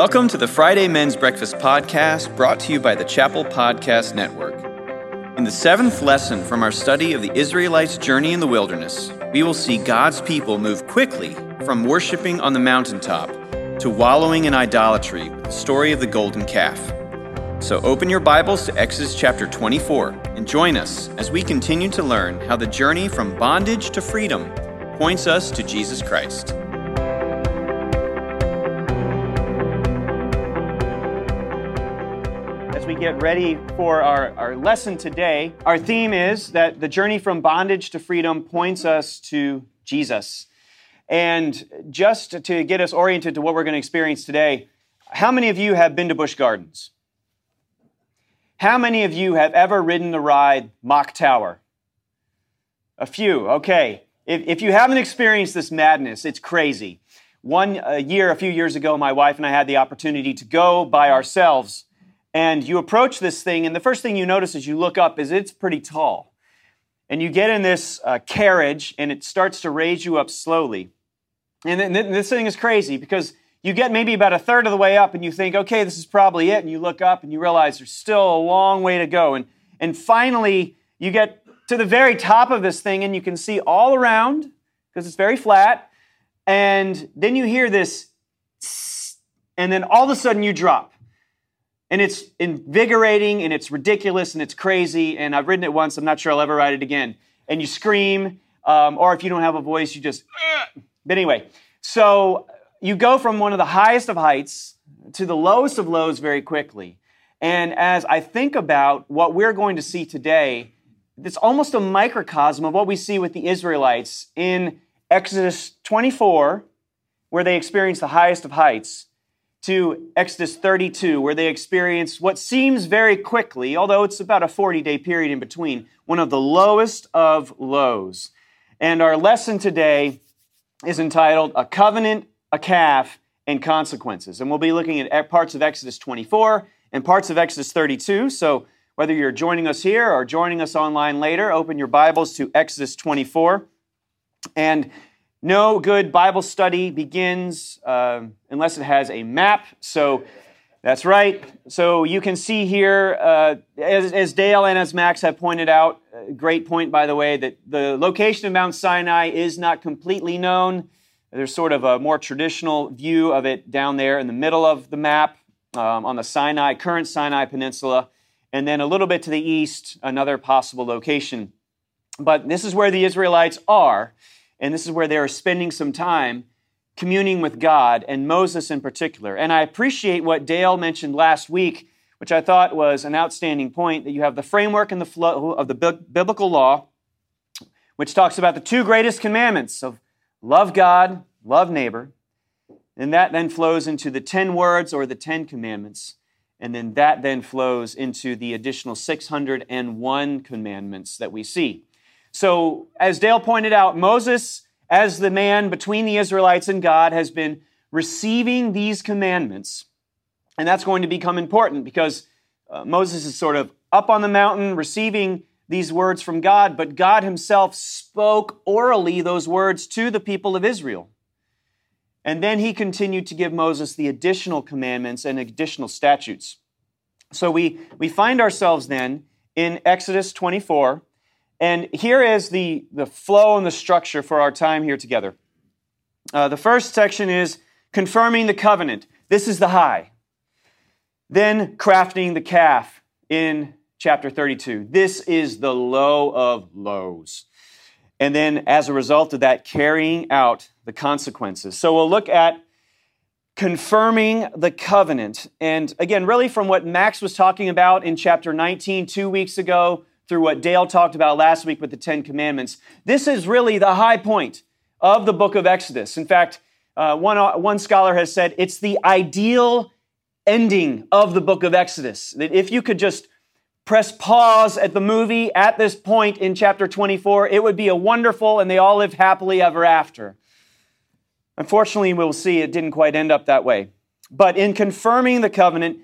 Welcome to the Friday Men's Breakfast Podcast brought to you by the Chapel Podcast Network. In the seventh lesson from our study of the Israelites' journey in the wilderness, we will see God's people move quickly from worshiping on the mountaintop to wallowing in idolatry with the story of the golden calf. So open your Bibles to Exodus chapter 24 and join us as we continue to learn how the journey from bondage to freedom points us to Jesus Christ. Get ready for our, our lesson today, our theme is that the journey from bondage to freedom points us to Jesus. And just to get us oriented to what we're going to experience today, how many of you have been to Busch Gardens? How many of you have ever ridden the ride Mach Tower? A few, okay. If, if you haven't experienced this madness, it's crazy. One year, a few years ago, my wife and I had the opportunity to go by ourselves. And you approach this thing, and the first thing you notice as you look up is it's pretty tall. And you get in this uh, carriage, and it starts to raise you up slowly. And then this thing is crazy because you get maybe about a third of the way up and you think, okay, this is probably it. And you look up and you realize there's still a long way to go. And, and finally, you get to the very top of this thing and you can see all around because it's very flat. And then you hear this, and then all of a sudden you drop. And it's invigorating and it's ridiculous and it's crazy. And I've written it once, I'm not sure I'll ever write it again. And you scream, um, or if you don't have a voice, you just, Ugh. but anyway. So you go from one of the highest of heights to the lowest of lows very quickly. And as I think about what we're going to see today, it's almost a microcosm of what we see with the Israelites in Exodus 24, where they experience the highest of heights, to Exodus 32, where they experience what seems very quickly, although it's about a 40 day period in between, one of the lowest of lows. And our lesson today is entitled A Covenant a calf, and consequences. And we'll be looking at parts of Exodus 24 and parts of Exodus 32. So whether you're joining us here or joining us online later, open your Bibles to Exodus 24. And no good Bible study begins uh, unless it has a map. So that's right. So you can see here, uh, as, as, Dale and as Max have pointed out, great point by the way, that the location of Mount Sinai is not completely known. There's sort of a more traditional view of it down there in the middle of the map um, on the Sinai, current Sinai Peninsula, and then a little bit to the east, another possible location. But this is where the Israelites are, and this is where they are spending some time communing with God, and Moses in particular. And I appreciate what Dale mentioned last week, which I thought was an outstanding point that you have the framework and the flow of the biblical law, which talks about the two greatest commandments of love God, love neighbor. And that then flows into the 10 words or the 10 commandments. And then that then flows into the additional 601 commandments that we see. So, as Dale pointed out, Moses, as the man between the Israelites and God, has been receiving these commandments. And that's going to become important because uh, Moses is sort of up on the mountain receiving these words from God, but God Himself spoke orally those words to the people of Israel. And then He continued to give Moses the additional commandments and additional statutes. So we, we find ourselves then in Exodus 24, and here is the, the flow and the structure for our time here together. Uh, the first section is confirming the covenant. This is the high. Then crafting the calf in chapter 32. This is the low of lows. And then, as a result of that, carrying out the consequences. So, we'll look at confirming the covenant. And again, really from what Max was talking about in chapter 19 two weeks ago, through what Dale talked about last week with the Ten Commandments, this is really the high point of the book of Exodus. In fact, uh, one, one scholar has said it's the ideal ending of the book of Exodus. That if you could just press pause at the movie at this point in chapter 24, it would be a wonderful and they all live happily ever after. Unfortunately, we'll see it didn't quite end up that way. But in confirming the covenant,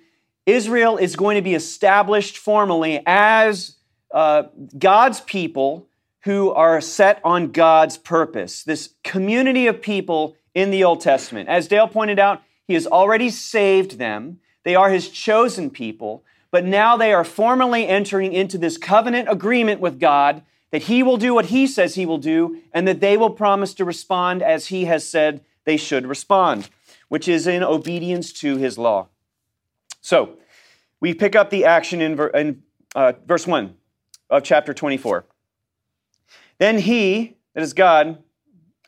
Israel is going to be established formally as uh, God's people who are set on God's purpose. This community of people in the Old Testament. As Dale pointed out, He has already saved them. They are his chosen people. But now they are formally entering into this covenant agreement with God that he will do what he says he will do and that they will promise to respond as he has said they should respond, which is in obedience to his law. So, we pick up the action in, in uh, verse 1 of chapter 24. Then he, that is God,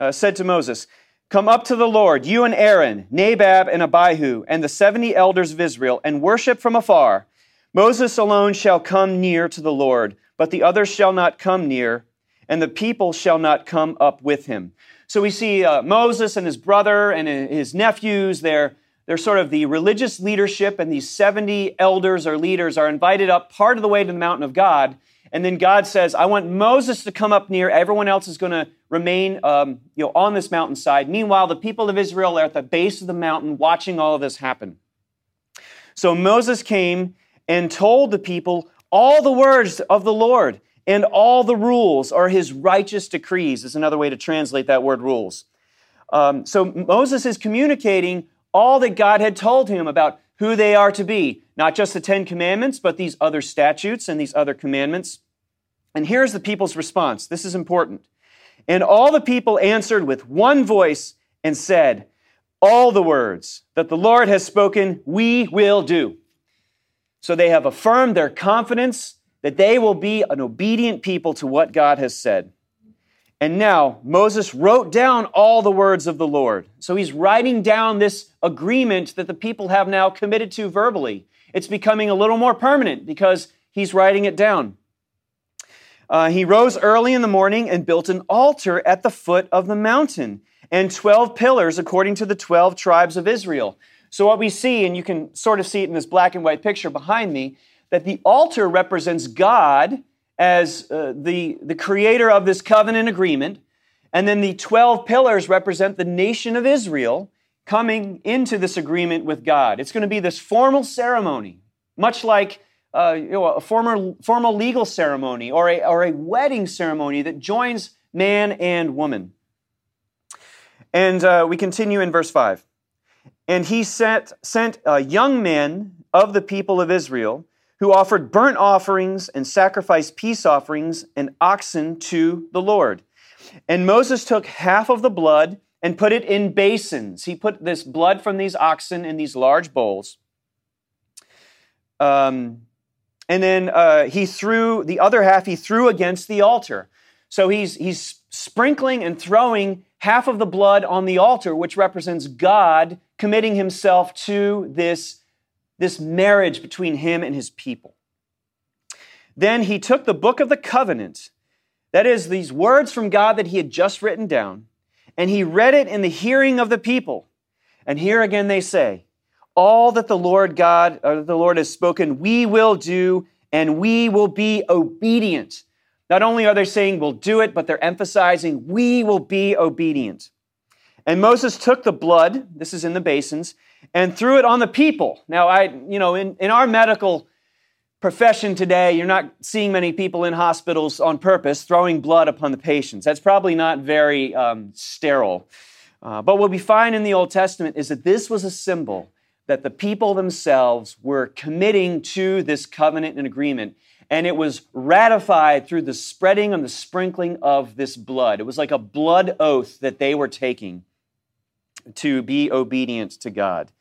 uh, said to Moses, Come up to the Lord, you and Aaron, Nadab and Abihu, and the seventy elders of Israel, and worship from afar. Moses alone shall come near to the Lord, but the others shall not come near, and the people shall not come up with him. So we see uh, Moses and his brother and his nephews, they're, they're sort of the religious leadership, and these 70 elders or leaders are invited up part of the way to the mountain of God. And then God says, I want Moses to come up near. Everyone else is going to remain um, you know, on this mountainside. Meanwhile, the people of Israel are at the base of the mountain watching all of this happen. So Moses came and told the people all the words of the Lord and all the rules or his righteous decrees, is another way to translate that word rules. Um, so Moses is communicating all that God had told him about who they are to be, not just the Ten Commandments, but these other statutes and these other commandments. And here's the people's response. This is important. And all the people answered with one voice and said, All the words that the Lord has spoken, we will do. So they have affirmed their confidence that they will be an obedient people to what God has said. And now Moses wrote down all the words of the Lord. So he's writing down this agreement that the people have now committed to verbally. It's becoming a little more permanent because he's writing it down. Uh, he rose early in the morning and built an altar at the foot of the mountain and 12 pillars according to the 12 tribes of Israel. So, what we see, and you can sort of see it in this black and white picture behind me, that the altar represents God as uh, the, the creator of this covenant agreement. And then the 12 pillars represent the nation of Israel coming into this agreement with God. It's going to be this formal ceremony, much like uh, you know, a formal, formal legal ceremony or a, or a wedding ceremony that joins man and woman. And uh, we continue in verse 5. And he sent, sent young men of the people of Israel who offered burnt offerings and sacrificed peace offerings and oxen to the Lord. And Moses took half of the blood and put it in basins. He put this blood from these oxen in these large bowls. Um, and then uh, he threw the other half, he threw against the altar. So he's, he's sprinkling and throwing half of the blood on the altar, which represents God committing himself to this this marriage between him and his people. Then he took the book of the covenant, that is, these words from God that he had just written down, and he read it in the hearing of the people. And here again they say, All that the Lord God, or the Lord has spoken, we will do, and we will be obedient. Not only are they saying we'll do it, but they're emphasizing we will be obedient. And Moses took the blood, this is in the basins, and threw it on the people. Now, I, you know, in, in our medical profession today, you're not seeing many people in hospitals on purpose throwing blood upon the patients. That's probably not very um, sterile. Uh, but what we find in the Old Testament is that this was a symbol that the people themselves were committing to this covenant and agreement. And it was ratified through the spreading and the sprinkling of this blood. It was like a blood oath that they were taking to be obedient to God.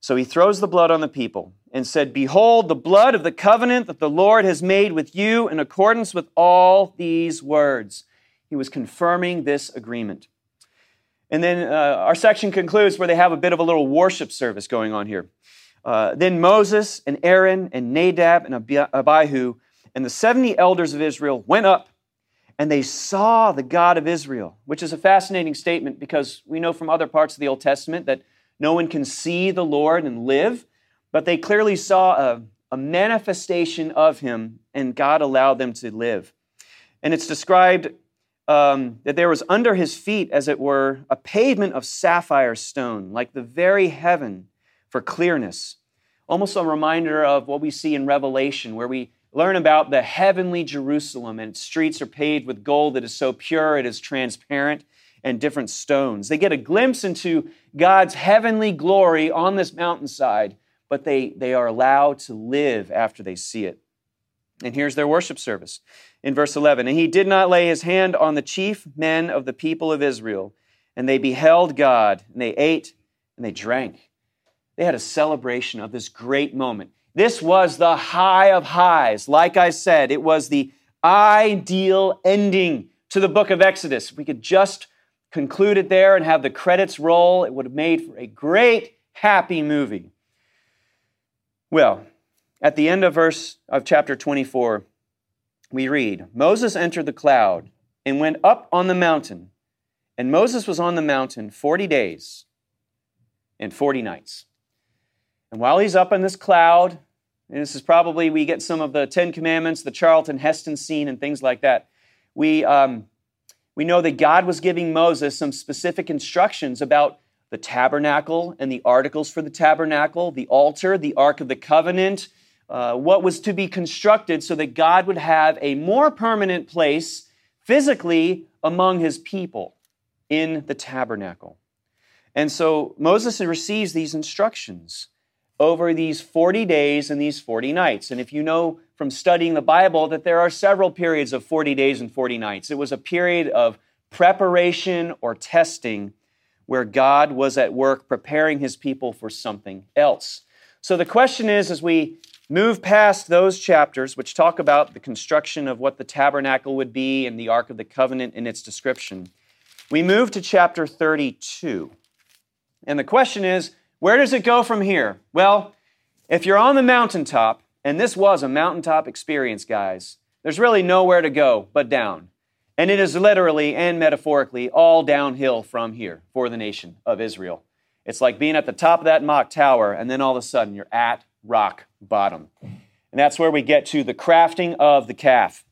So he throws the blood on the people and said, Behold, the blood of the covenant that the Lord has made with you in accordance with all these words. He was confirming this agreement. And then uh, our section concludes where they have a bit of a little worship service going on here. Uh, then Moses and Aaron and Nadab and Abihu and the 70 elders of Israel went up and they saw the God of Israel, which is a fascinating statement because we know from other parts of the Old Testament that no one can see the Lord and live, but they clearly saw a, a manifestation of him, and God allowed them to live. And it's described um, that there was under his feet, as it were, a pavement of sapphire stone, like the very heaven for clearness. Almost a reminder of what we see in Revelation, where we learn about the heavenly Jerusalem, and its streets are paved with gold that is so pure it is transparent. and different stones. They get a glimpse into God's heavenly glory on this mountainside, but they, they are allowed to live after they see it. And here's their worship service in verse 11. And he did not lay his hand on the chief men of the people of Israel, and they beheld God, and they ate and they drank. They had a celebration of this great moment. This was the high of highs. Like I said, it was the ideal ending to the book of Exodus. If we could just conclude it there and have the credits roll, it would have made for a great, happy movie. Well, at the end of verse of chapter 24, we read, Moses entered the cloud and went up on the mountain. And Moses was on the mountain 40 days and 40 nights. And while he's up in this cloud, and this is probably, we get some of the Ten Commandments, the Charlton Heston scene, and things like that. We, um, we know that God was giving Moses some specific instructions about the tabernacle and the articles for the tabernacle, the altar, the Ark of the Covenant, uh, what was to be constructed so that God would have a more permanent place physically among his people in the tabernacle. And so Moses receives these instructions over these 40 days and these 40 nights. And if you know from studying the Bible that there are several periods of 40 days and 40 nights, it was a period of preparation or testing where God was at work preparing his people for something else. So the question is as we move past those chapters, which talk about the construction of what the tabernacle would be and the Ark of the Covenant in its description, we move to chapter 32. And the question is where does it go from here? Well, if you're on the mountaintop, and this was a mountaintop experience, guys, there's really nowhere to go but down. And it is literally and metaphorically all downhill from here for the nation of Israel. It's like being at the top of that Mach Tower, and then all of a sudden you're at rock bottom. And that's where we get to the crafting of the calf.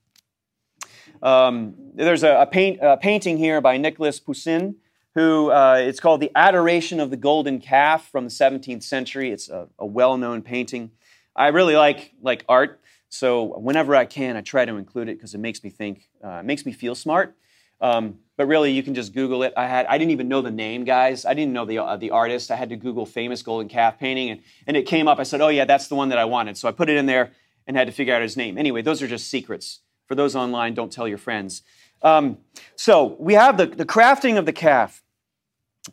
Um, there's a, a, paint, a, painting here by Nicolas Poussin who uh, it's called The Adoration of the Golden Calf from the 17th century. It's a, a well known painting. I really like, like art, so whenever I can, I try to include it because it makes me think, uh, makes me feel smart. Um, but really, you can just Google it. I had I didn't even know the name, guys. I didn't know the uh, the artist. I had to Google famous golden calf painting, and and it came up. I said, oh yeah, that's the one that I wanted. So I put it in there and had to figure out his name. Anyway, those are just secrets. For those online, don't tell your friends. Um, so we have the, the crafting of the calf.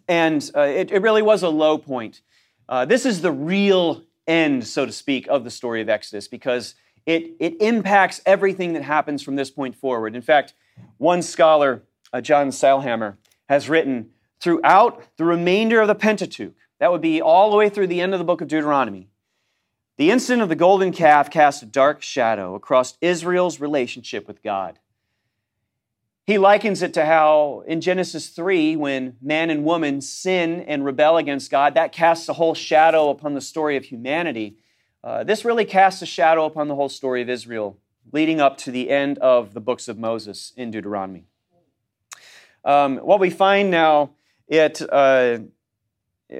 And uh, it, it, really was a low point. Uh, this is the real end, so to speak, of the story of Exodus because it, it impacts everything that happens from this point forward. In fact, one scholar, uh, John Sailhamer, has written throughout the remainder of the Pentateuch, that would be all the way through the end of the book of Deuteronomy, the incident of the golden calf casts a dark shadow across Israel's relationship with God. He likens it to how in Genesis 3, when man and woman sin and rebel against God, that casts a whole shadow upon the story of humanity. Uh, this really casts a shadow upon the whole story of Israel, leading up to the end of the books of Moses in Deuteronomy. Um, what we find now, it uh,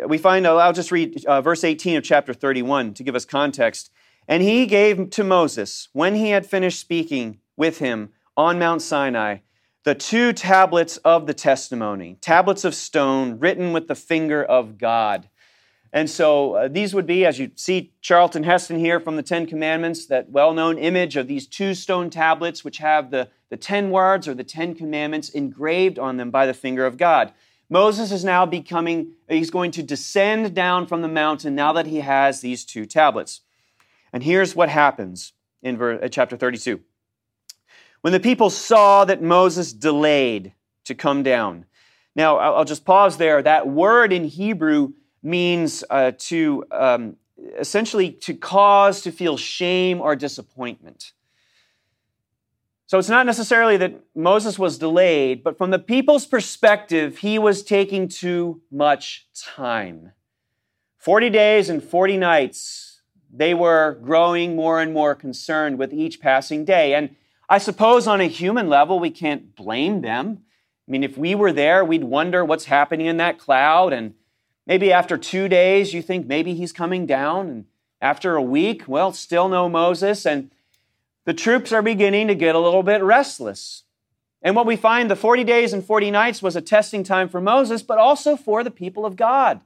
we find, I'll just read uh, verse 18 of chapter 31 to give us context. And he gave to Moses, when he had finished speaking with him on Mount Sinai, the two tablets of the testimony, tablets of stone written with the finger of God. And so uh, these would be, as you see Charlton Heston here from the Ten Commandments, that well known image of these two stone tablets, which have the, the ten words or the Ten Commandments engraved on them by the finger of God. Moses is now becoming, he's going to descend down from the mountain now that he has these two tablets. And here's what happens in verse, uh, chapter 32. When the people saw that Moses delayed to come down. Now, I'll just pause there. That word in Hebrew means uh, to um, essentially to cause to feel shame or disappointment. So it's not necessarily that Moses was delayed, but from the people's perspective, he was taking too much time. 40 days and 40 nights, they were growing more and more concerned with each passing day. And I suppose on a human level, we can't blame them. I mean, if we were there, we'd wonder what's happening in that cloud. And maybe after two days, you think maybe he's coming down. And after a week, well, still no Moses. And the troops are beginning to get a little bit restless. And what we find the 40 days and 40 nights was a testing time for Moses, but also for the people of God.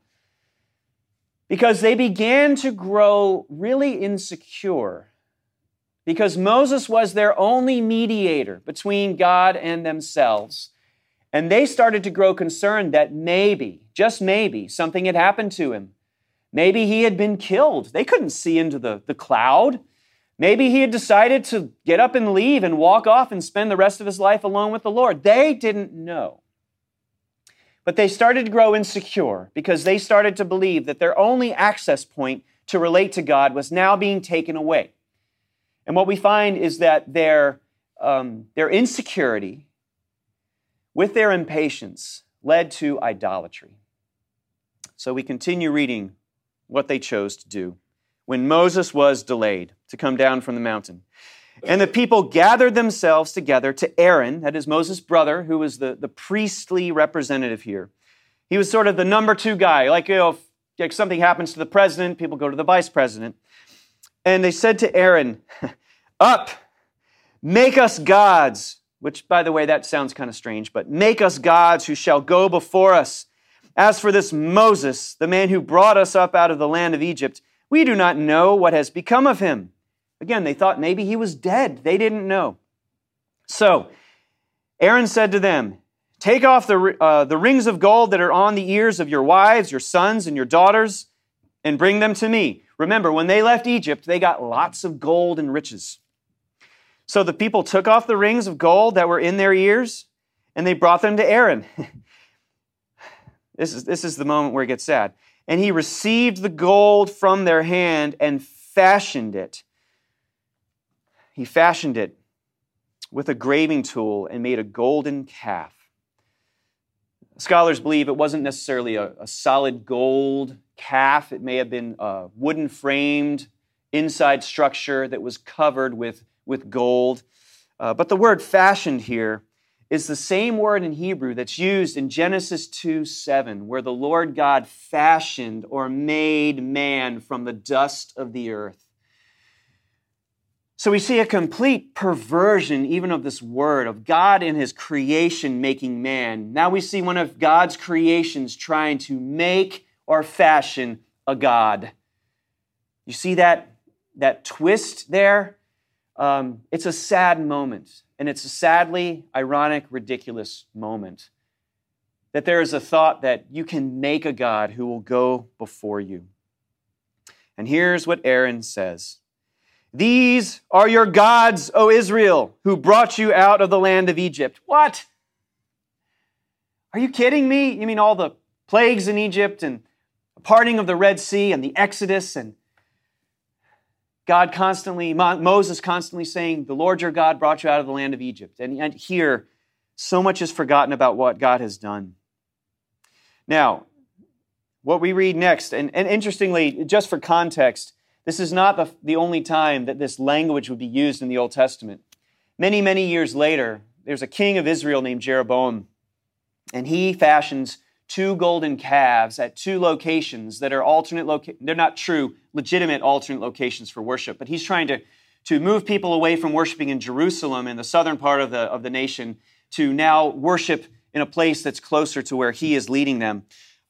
Because they began to grow really insecure. Because Moses was their only mediator between God and themselves. And they started to grow concerned that maybe, just maybe, something had happened to him. Maybe he had been killed. They couldn't see into the, the cloud. Maybe he had decided to get up and leave and walk off and spend the rest of his life alone with the Lord. They didn't know. But they started to grow insecure because they started to believe that their only access point to relate to God was now being taken away. And what we find is that their, um, their insecurity with their impatience led to idolatry. So we continue reading what they chose to do when Moses was delayed to come down from the mountain. And the people gathered themselves together to Aaron, that is Moses' brother, who was the, the priestly representative here. He was sort of the number two guy. Like, you know, if, if something happens to the president, people go to the vice president. And they said to Aaron, Up, make us gods, which, by the way, that sounds kind of strange, but make us gods who shall go before us. As for this Moses, the man who brought us up out of the land of Egypt, we do not know what has become of him. Again, they thought maybe he was dead. They didn't know. So Aaron said to them, Take off the, uh, the rings of gold that are on the ears of your wives, your sons, and your daughters, and bring them to me. Remember, when they left Egypt, they got lots of gold and riches. So the people took off the rings of gold that were in their ears, and they brought them to Aaron. this, is, this is the moment where it gets sad. And he received the gold from their hand and fashioned it. He fashioned it with a graving tool and made a golden calf. Scholars believe it wasn't necessarily a, a solid gold calf, it may have been a wooden framed inside structure that was covered with, with gold. Uh, but the word fashioned here is the same word in Hebrew that's used in Genesis 2 7, where the Lord God fashioned or made man from the dust of the earth. So we see a complete perversion even of this word of God in his creation making man. Now we see one of God's creations trying to make or fashion a God. You see that, that twist there? Um, it's a sad moment. And it's a sadly ironic, ridiculous moment that there is a thought that you can make a God who will go before you. And here's what Aaron says These are your gods, O Israel, who brought you out of the land of Egypt. What? Are you kidding me? You mean all the plagues in Egypt and parting of the Red Sea and the Exodus and God constantly, Moses constantly saying, The Lord your God brought you out of the land of Egypt. And, and here, so much is forgotten about what God has done. Now, what we read next, and, and interestingly, just for context, this is not the, the only time that this language would be used in the Old Testament. Many, many years later, there's a king of Israel named Jeroboam, and he fashions two golden calves at two locations that are alternate locations. They're not true, legitimate alternate locations for worship, but he's trying to, to move people away from worshiping in Jerusalem in the southern part of the, of the nation to now worship in a place that's closer to where he is leading them.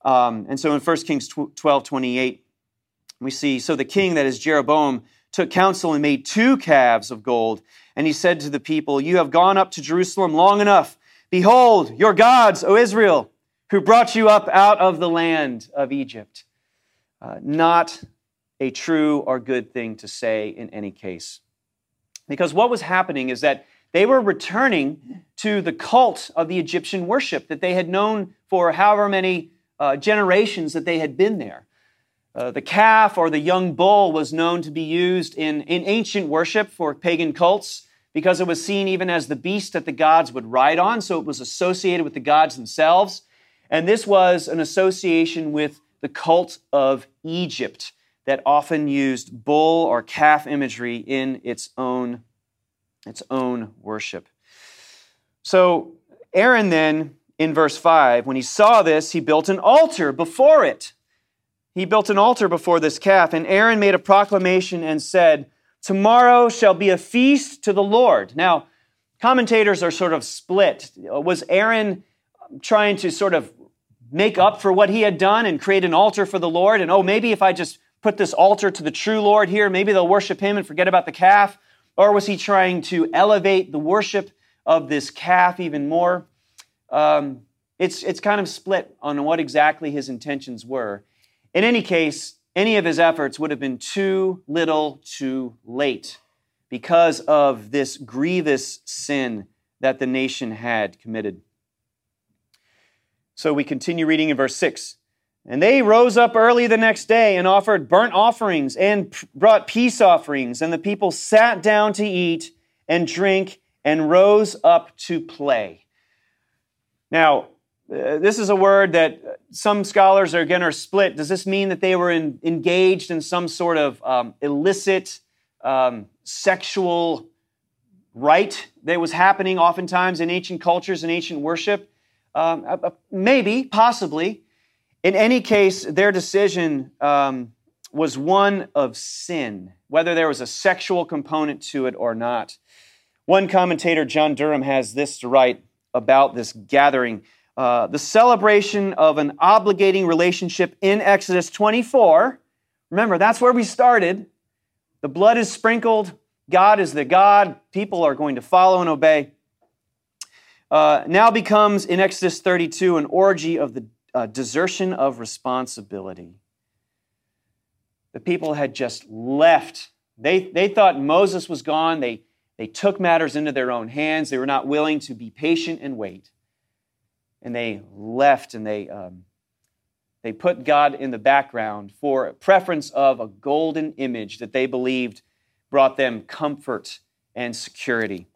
Um, and so in 1 Kings 12 28, we see, So the king, that is Jeroboam, took counsel and made two calves of gold. And he said to the people, You have gone up to Jerusalem long enough. Behold, your gods, O Israel who brought you up out of the land of Egypt. Uh, not a true or good thing to say in any case. Because what was happening is that they were returning to the cult of the Egyptian worship that they had known for however many uh, generations that they had been there. Uh, the calf or the young bull was known to be used in, in ancient worship for pagan cults because it was seen even as the beast that the gods would ride on, so it was associated with the gods themselves. And this was an association with the cult of Egypt that often used bull or calf imagery in its own, its own worship. So Aaron then, in verse 5, when he saw this, he built an altar before it. He built an altar before this calf, and Aaron made a proclamation and said, Tomorrow shall be a feast to the Lord. Now, commentators are sort of split. Was Aaron trying to sort of make up for what he had done and create an altar for the Lord? And oh, maybe if I just put this altar to the true Lord here, maybe they'll worship him and forget about the calf? Or was he trying to elevate the worship of this calf even more? Um, it's, it's kind of split on what exactly his intentions were. In any case, any of his efforts would have been too little too late because of this grievous sin that the nation had committed. So we continue reading in verse 6. And they rose up early the next day and offered burnt offerings and brought peace offerings. And the people sat down to eat and drink and rose up to play. Now, uh, this is a word that some scholars are again are split. Does this mean that they were in, engaged in some sort of um, illicit um, sexual rite that was happening oftentimes in ancient cultures and ancient worship? Um, uh, uh, maybe, possibly. In any case, their decision um, was one of sin, whether there was a sexual component to it or not. One commentator, John Durham, has this to write about this gathering. Uh, the celebration of an obligating relationship in Exodus 24. Remember, that's where we started. The blood is sprinkled. God is the God. People are going to follow and obey. Uh, now becomes in Exodus 32 an orgy of the uh, desertion of responsibility. The people had just left. They, they thought Moses was gone. They, they took matters into their own hands. They were not willing to be patient and wait. And they left and they, um, they put God in the background for preference of a golden image that they believed brought them comfort and security.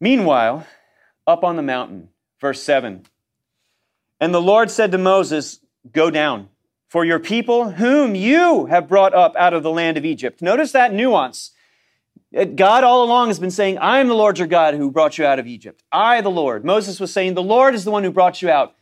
Meanwhile, up on the mountain, verse 7 and the Lord said to Moses, Go down, for your people, whom you have brought up out of the land of Egypt. Notice that nuance. God all along has been saying, I am the Lord your God who brought you out of Egypt. I, the Lord. Moses was saying, The Lord is the one who brought you out.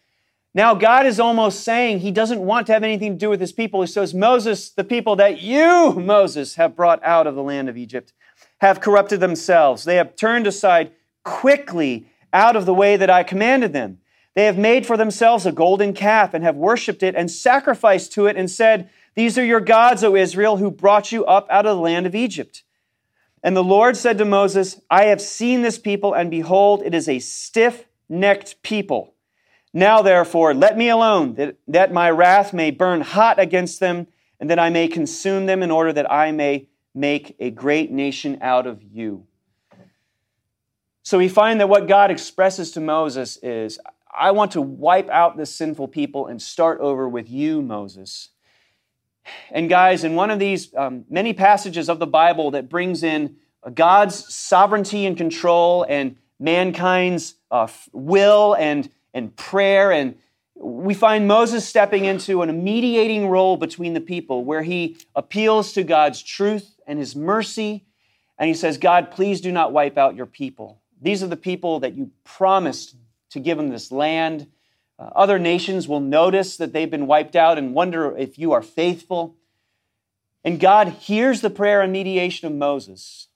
Now, God is almost saying he doesn't want to have anything to do with his people. He says, Moses, the people that you, Moses, have brought out of the land of Egypt, have corrupted themselves. They have turned aside quickly out of the way that I commanded them. They have made for themselves a golden calf and have worshipped it and sacrificed to it and said, These are your gods, O Israel, who brought you up out of the land of Egypt. And the Lord said to Moses, I have seen this people, and behold, it is a stiff necked people. Now, therefore, let me alone, that, that my wrath may burn hot against them, and that I may consume them, in order that I may make a great nation out of you. So we find that what God expresses to Moses is I want to wipe out this sinful people and start over with you, Moses. And guys, in one of these um, many passages of the Bible that brings in God's sovereignty and control and mankind's uh, will and, and prayer, and we find Moses stepping into a mediating role between the people where he appeals to God's truth and his mercy, and he says, God, please do not wipe out your people. These are the people that you promised to give them this land. Uh, other nations will notice that they've been wiped out and wonder if you are faithful. And God hears the prayer and mediation of Moses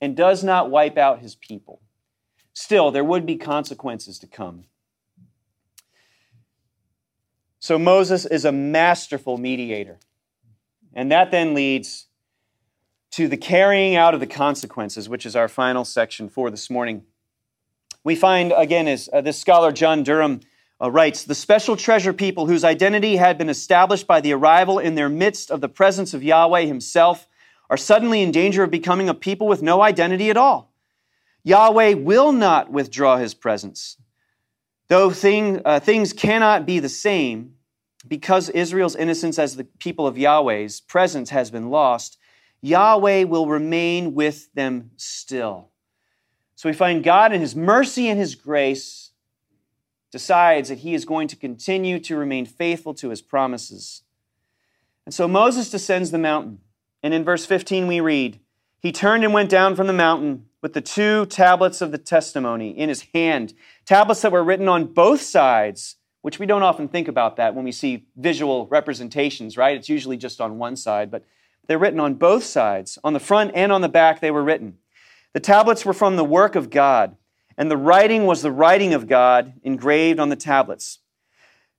and does not wipe out his people. Still, there would be consequences to come. So Moses is a masterful mediator. And that then leads to the carrying out of the consequences, which is our final section for this morning. We find, again, as uh, this scholar John Durham uh, writes, the special treasure people whose identity had been established by the arrival in their midst of the presence of Yahweh himself are suddenly in danger of becoming a people with no identity at all. Yahweh will not withdraw his presence. Though thing, uh, things cannot be the same, because Israel's innocence as the people of Yahweh's presence has been lost, Yahweh will remain with them still. So we find God in His mercy and His grace decides that He is going to continue to remain faithful to His promises. And so Moses descends the mountain. And in verse 15 we read, He turned and went down from the mountain with the two tablets of the testimony in his hand, tablets that were written on both sides, which we don't often think about that when we see visual representations, right? It's usually just on one side, but they're written on both sides. On the front and on the back, they were written. The tablets were from the work of God, and the writing was the writing of God engraved on the tablets.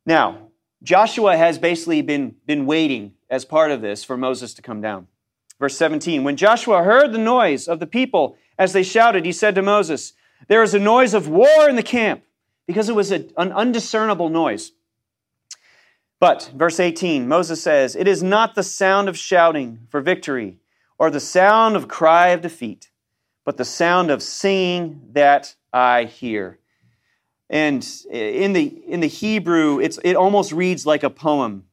Now, Joshua has basically been, been waiting as part of this for Moses to come down. Verse 17 When Joshua heard the noise of the people as they shouted, he said to Moses, There is a noise of war in the camp, because it was a, an undiscernible noise. But, verse 18, Moses says, It is not the sound of shouting for victory or the sound of cry of defeat, but the sound of singing that I hear. And in the, in the Hebrew, it's, it almost reads like a poem.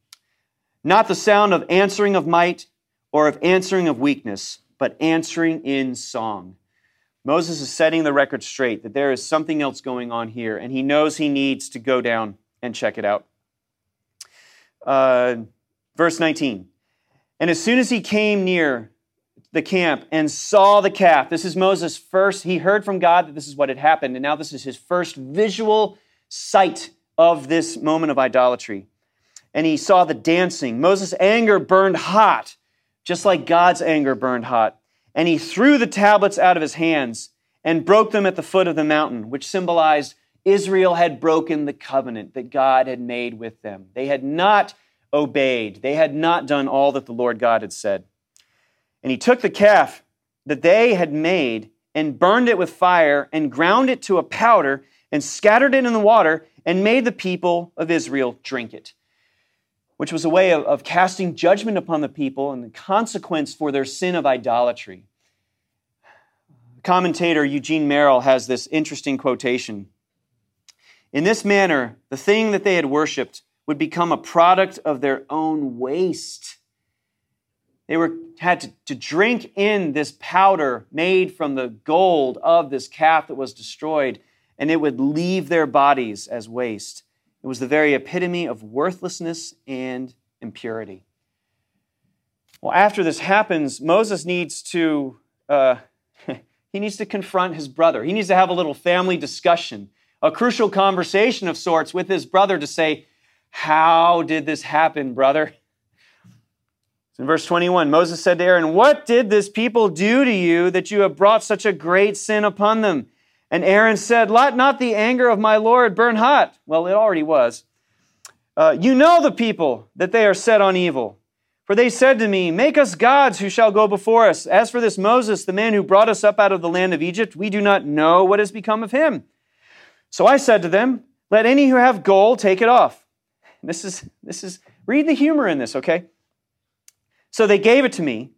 Not the sound of answering of might or of answering of weakness, but answering in song. Moses is setting the record straight that there is something else going on here, and he knows he needs to go down and check it out. Uh, verse 19. And as soon as he came near the camp and saw the calf, this is Moses' first, he heard from God that this is what had happened, and now this is his first visual sight of this moment of idolatry. And he saw the dancing. Moses' anger burned hot, just like God's anger burned hot. And he threw the tablets out of his hands and broke them at the foot of the mountain, which symbolized Israel had broken the covenant that God had made with them. They had not obeyed, they had not done all that the Lord God had said. And he took the calf that they had made and burned it with fire and ground it to a powder and scattered it in the water and made the people of Israel drink it, which was a way of, of casting judgment upon the people and the consequence for their sin of idolatry. Commentator Eugene Merrill has this interesting quotation. In this manner, the thing that they had worshiped would become a product of their own waste. They were, had to, to drink in this powder made from the gold of this calf that was destroyed, and it would leave their bodies as waste. It was the very epitome of worthlessness and impurity. Well, after this happens, Moses needs to uh, he needs to confront his brother. He needs to have a little family discussion a crucial conversation of sorts with his brother to say, How did this happen, brother? In verse 21, Moses said to Aaron, What did this people do to you that you have brought such a great sin upon them? And Aaron said, Let not the anger of my Lord burn hot. Well, it already was. Uh, you know the people, that they are set on evil. For they said to me, Make us gods who shall go before us. As for this Moses, the man who brought us up out of the land of Egypt, we do not know what has become of him. So I said to them, Let any who have gold take it off. This is, this is, read the humor in this, okay? So they gave it to me,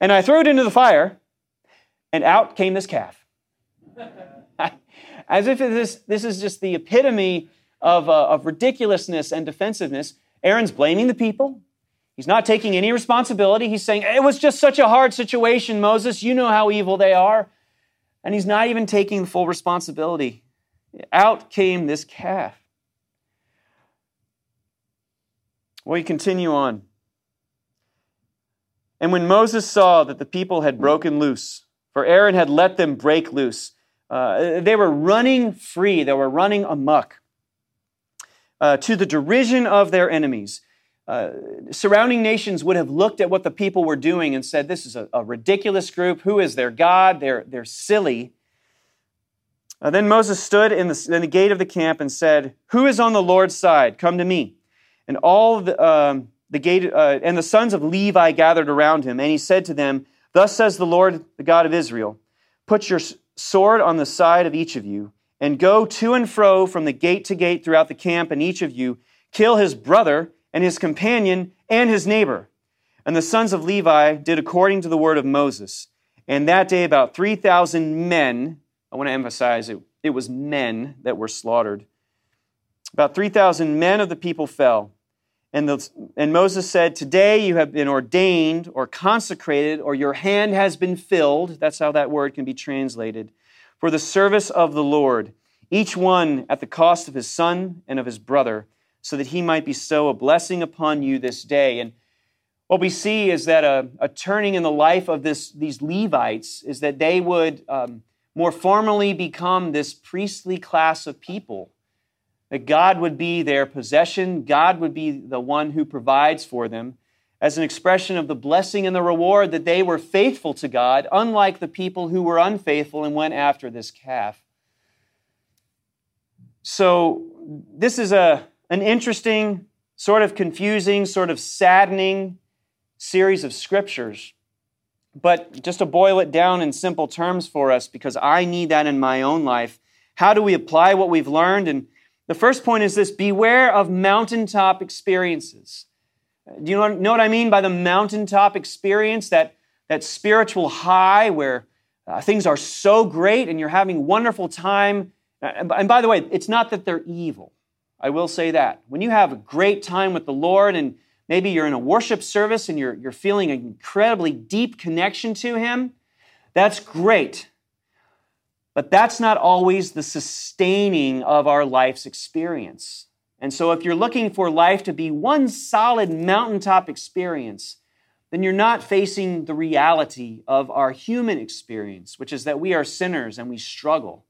and I threw it into the fire, and out came this calf. As if this, this is just the epitome of, uh, of ridiculousness and defensiveness. Aaron's blaming the people. He's not taking any responsibility. He's saying, It was just such a hard situation, Moses. You know how evil they are. And he's not even taking the full responsibility. Out came this calf. We continue on. And when Moses saw that the people had broken loose, for Aaron had let them break loose, uh, they were running free, they were running amuck uh, to the derision of their enemies. Uh, surrounding nations would have looked at what the people were doing and said, This is a, a ridiculous group. Who is their God? They're, they're silly. Uh, then Moses stood in the, in the, gate of the camp and said, Who is on the Lord's side? Come to me. And all the, um, the gate, uh, and the sons of Levi gathered around him. And he said to them, Thus says the Lord, the God of Israel Put your sword on the side of each of you, and go to and fro from the gate to gate throughout the camp, and each of you kill his brother and his companion and his neighbor. And the sons of Levi did according to the word of Moses. And that day, about 3,000 men I want to emphasize it, it was men that were slaughtered. About 3,000 men of the people fell. And, the, and Moses said, Today you have been ordained or consecrated, or your hand has been filled. That's how that word can be translated. For the service of the Lord, each one at the cost of his son and of his brother, so that he might bestow a blessing upon you this day. And what we see is that a, a turning in the life of this, these Levites is that they would um, more formally become this priestly class of people. That God would be their possession, God would be the one who provides for them. as an expression of the blessing and the reward that they were faithful to God, unlike the people who were unfaithful and went after this calf. So, this is a, an interesting, sort of confusing, sort of saddening series of scriptures. But just to boil it down in simple terms for us, because I need that in my own life, how do we apply what we've learned? And the first point is this beware of mountaintop experiences. Do you know what I mean by the mountaintop experience? That, that spiritual high where uh, things are so great and you're having wonderful time. And by the way, it's not that they're evil. I will say that. When you have a great time with the Lord and maybe you're in a worship service and you're, you're feeling an incredibly deep connection to Him, that's great. But that's not always the sustaining of our life's experience. And so, if you're looking for life to be one solid mountaintop experience, then you're not facing the reality of our human experience, which is that we are sinners and we struggle,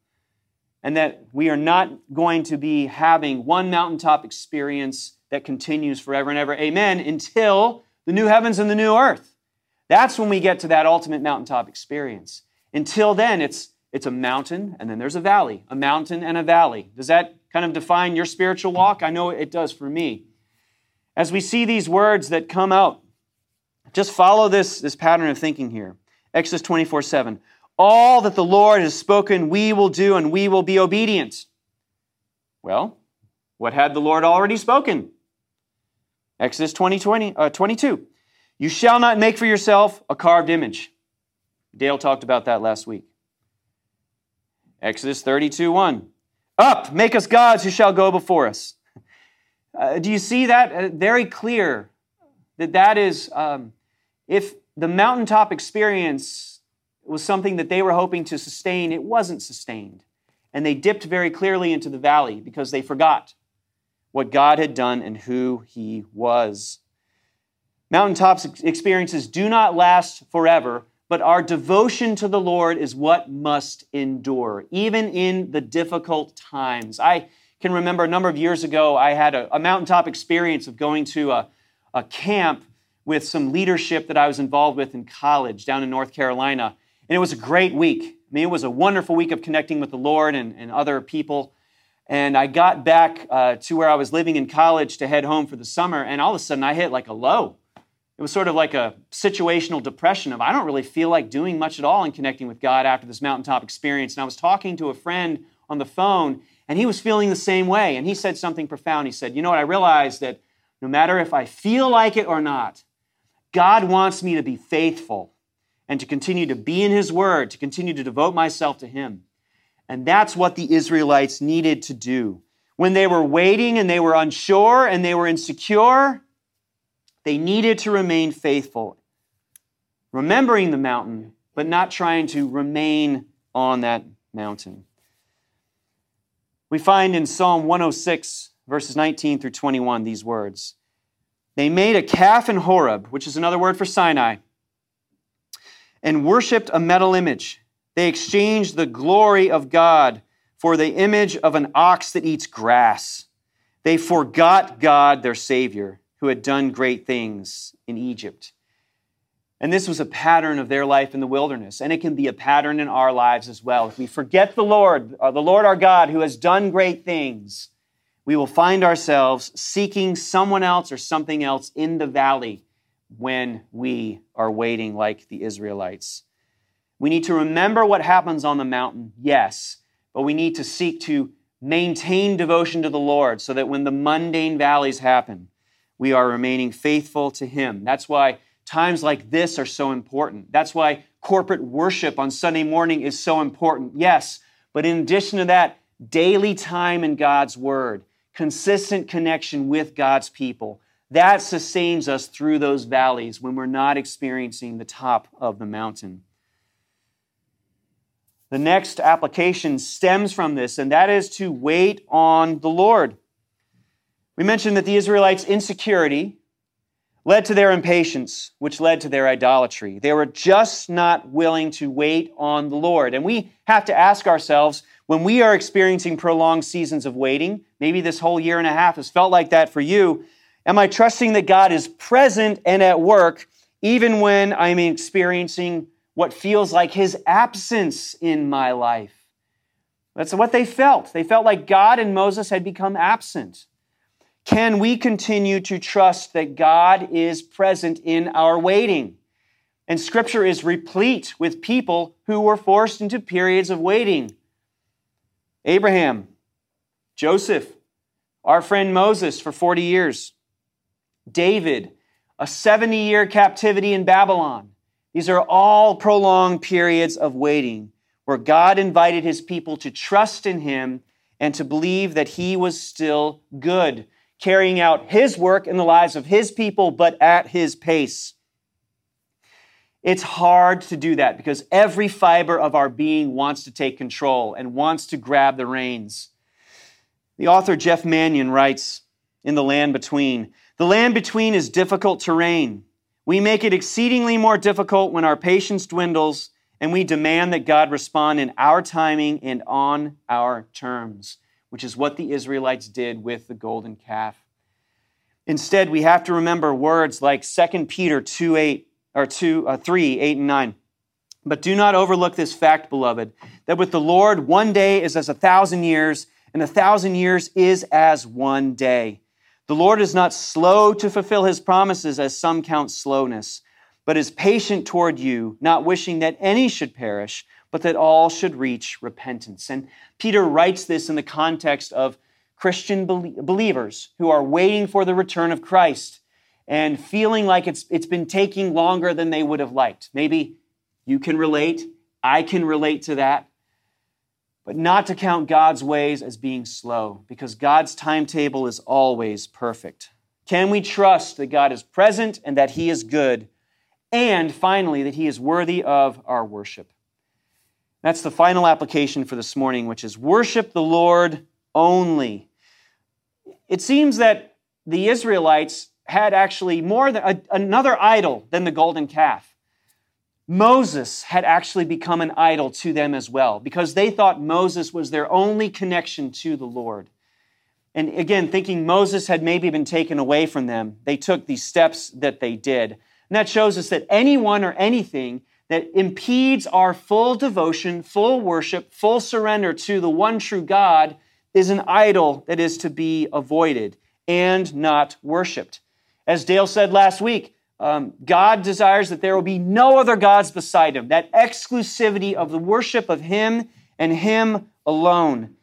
and that we are not going to be having one mountaintop experience that continues forever and ever. Amen. Until the new heavens and the new earth. That's when we get to that ultimate mountaintop experience. Until then, it's, it's a mountain and then there's a valley, a mountain and a valley. Does that kind of define your spiritual walk? I know it does for me. As we see these words that come out, just follow this, this pattern of thinking here. Exodus 24 7. All that the Lord has spoken, we will do, and we will be obedient. Well, what had the Lord already spoken? Exodus 20, 20 uh, 22. You shall not make for yourself a carved image. Dale talked about that last week. Exodus 32 1. Up, make us gods who shall go before us. Uh, do you see that? Uh, very clear that that is, um, if the mountaintop experience was something that they were hoping to sustain, it wasn't sustained. And they dipped very clearly into the valley because they forgot what God had done and who He was. Mountaintop experiences do not last forever, but our devotion to the Lord is what must endure, even in the difficult times. I can remember a number of years ago, I had a, a mountaintop experience of going to a, a camp with some leadership that I was involved with in college down in North Carolina. And it was a great week. I mean, it was a wonderful week of connecting with the Lord and, and other people. And I got back uh, to where I was living in college to head home for the summer, and all of a sudden I hit like a low. It was sort of like a situational depression of I don't really feel like doing much at all in connecting with God after this mountaintop experience. And I was talking to a friend on the phone, and he was feeling the same way. And he said something profound. He said, You know what? I realized that no matter if I feel like it or not, God wants me to be faithful and to continue to be in His Word, to continue to devote myself to Him. And that's what the Israelites needed to do. When they were waiting and they were unsure and they were insecure, they needed to remain faithful, remembering the mountain, but not trying to remain on that mountain. We find in Psalm 106, verses 19 through 21, these words They made a calf in Horeb, which is another word for Sinai, and worshiped a metal image. They exchanged the glory of God for the image of an ox that eats grass. They forgot God, their Savior who had done great things in Egypt. And this was a pattern of their life in the wilderness, and it can be a pattern in our lives as well. If we forget the Lord, uh, the Lord our God, who has done great things, we will find ourselves seeking someone else or something else in the valley when we are waiting like the Israelites. We need to remember what happens on the mountain, yes, but we need to seek to maintain devotion to the Lord so that when the mundane valleys happen, we are remaining faithful to Him. That's why times like this are so important. That's why corporate worship on Sunday morning is so important. Yes, but in addition to that, daily time in God's Word, consistent connection with God's people, that sustains us through those valleys when we're not experiencing the top of the mountain. The next application stems from this, and that is to wait on the Lord. We mentioned that the Israelites' insecurity led to their impatience, which led to their idolatry. They were just not willing to wait on the Lord. And we have to ask ourselves when we are experiencing prolonged seasons of waiting, maybe this whole year and a half has felt like that for you, Am I trusting that God is present and at work even when I'm experiencing what feels like his absence in my life? That's what they felt. They felt like God and Moses had become absent. Can we continue to trust that God is present in our waiting? And scripture is replete with people who were forced into periods of waiting. Abraham, Joseph, our friend Moses for 40 years, David, a 70 year captivity in Babylon. These are all prolonged periods of waiting where God invited his people to trust in him and to believe that he was still good, carrying out his work in the lives of his people, but at his pace. It's hard to do that because every fiber of our being wants to take control and wants to grab the reins. The author Jeff Manion writes in The Land Between The land between is difficult terrain. We make it exceedingly more difficult when our patience dwindles and we demand that God respond in our timing and on our terms, which is what the Israelites did with the golden calf. Instead, we have to remember words like 2 Peter 2 8 or 2, uh, 3, 8, and 9. But do not overlook this fact, beloved, that with the Lord one day is as a thousand years, and a thousand years is as one day. The Lord is not slow to fulfill his promises, as some count slowness, but is patient toward you, not wishing that any should perish, but that all should reach repentance. And Peter writes this in the context of Christian believers who are waiting for the return of Christ and feeling like it's, it's been taking longer than they would have liked. Maybe you can relate. I can relate to that. But not to count God's ways as being slow, because God's timetable is always perfect. Can we trust that God is present and that He is good? And finally, that He is worthy of our worship. That's the final application for this morning, which is worship the Lord only. It seems that the Israelites had actually more than a, another idol than the golden calf. Moses had actually become an idol to them as well because they thought Moses was their only connection to the Lord. And again, thinking Moses had maybe been taken away from them, they took these steps that they did. And that shows us that anyone or anything that impedes our full devotion, full worship, full surrender to the one true God is an idol that is to be avoided and not worshiped. As Dale said last week, um, God desires that there will be no other gods beside him, that exclusivity of the worship of him and him alone.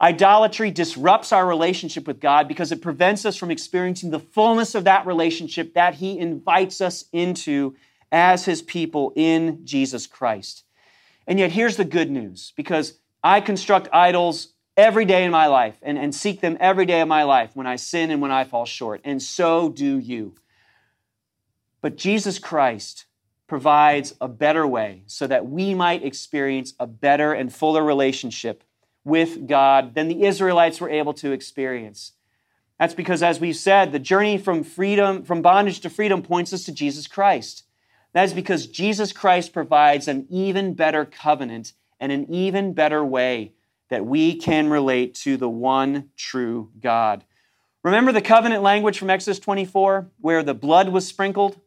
Idolatry disrupts our relationship with God because it prevents us from experiencing the fullness of that relationship that he invites us into as his people in Jesus Christ. And yet, here's the good news because I construct idols every day in my life and, and seek them every day of my life when I sin and when I fall short. And so do you. But Jesus Christ provides a better way so that we might experience a better and fuller relationship with God than the Israelites were able to experience. That's because, as we've said, the journey from freedom, from bondage to freedom points us to Jesus Christ. That is because Jesus Christ provides an even better covenant and an even better way that we can relate to the one true God. Remember the covenant language from Exodus 24 where the blood was sprinkled?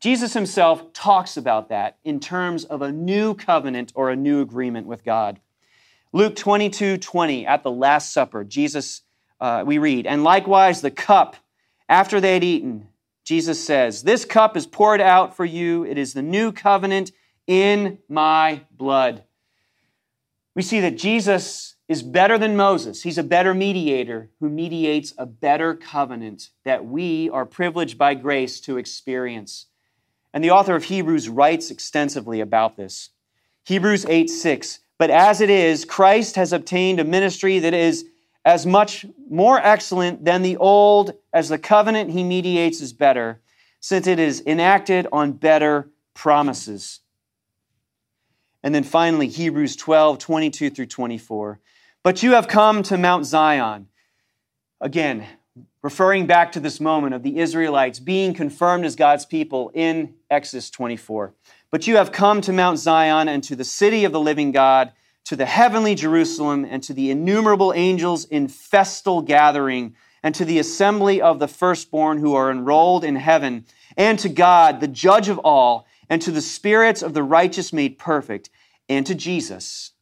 Jesus himself talks about that in terms of a new covenant or a new agreement with God. Luke 22 20, at the Last Supper, Jesus, uh, we read, and likewise the cup after they had eaten, Jesus says, This cup is poured out for you. It is the new covenant in my blood we see that Jesus is better than Moses. He's a better mediator who mediates a better covenant that we are privileged by grace to experience. And the author of Hebrews writes extensively about this. Hebrews 8 6. But as it is, Christ has obtained a ministry that is as much more excellent than the old as the covenant he mediates is better, since it is enacted on better promises. And then finally, Hebrews 12, 22 through 24. But you have come to Mount Zion. Again, referring back to this moment of the Israelites being confirmed as God's people in Exodus 24. But you have come to Mount Zion and to the city of the living God, to the heavenly Jerusalem, and to the innumerable angels in festal gathering, and to the assembly of the firstborn who are enrolled in heaven, and to God, the judge of all, and to the spirits of the righteous made perfect, and to Jesus,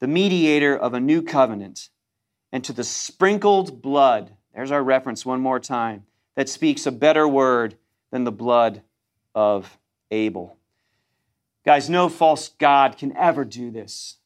the mediator of a new covenant, and to the sprinkled blood. There's our reference one more time that speaks a better word than the blood of Abel. Guys, no false God can ever do this.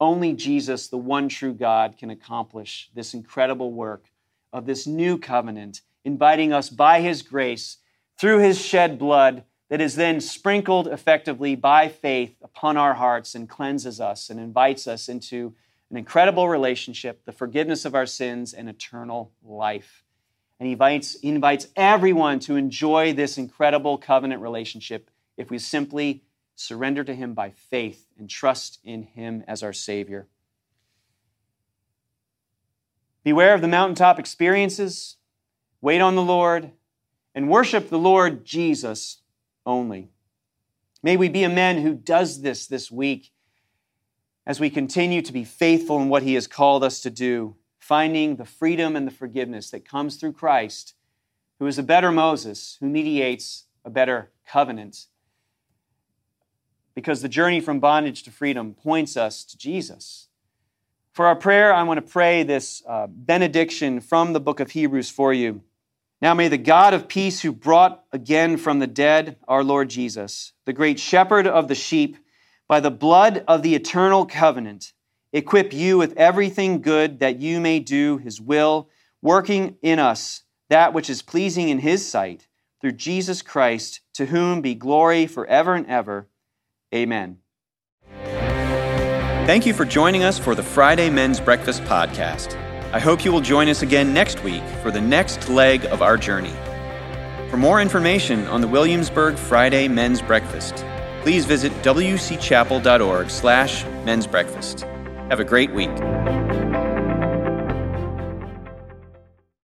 Only Jesus, the one true God, can accomplish this incredible work of this new covenant, inviting us by His grace through His shed blood that is then sprinkled effectively by faith upon our hearts and cleanses us and invites us into an incredible relationship, the forgiveness of our sins, and eternal life. And he invites, he invites everyone to enjoy this incredible covenant relationship if we simply surrender to Him by faith and trust in Him as our Savior. Beware of the mountaintop experiences, wait on the Lord, and worship the Lord Jesus only. May we be a man who does this this week as we continue to be faithful in what He has called us to do, finding the freedom and the forgiveness that comes through Christ, who is a better Moses, who mediates a better covenant. Because the journey from bondage to freedom points us to Jesus. For our prayer, I want to pray this uh, benediction from the book of Hebrews for you. Now may the God of peace, who brought again from the dead our Lord Jesus, the great shepherd of the sheep, by the blood of the eternal covenant, equip you with everything good that you may do his will, working in us that which is pleasing in his sight, through Jesus Christ, to whom be glory forever and ever. Amen. Thank you for joining us for the Friday Men's Breakfast Podcast. I hope you will join us again next week for the next leg of our journey. For more information on the Williamsburg Friday Men's Breakfast, please visit wcchapel.org slash men's breakfast. Have a great week.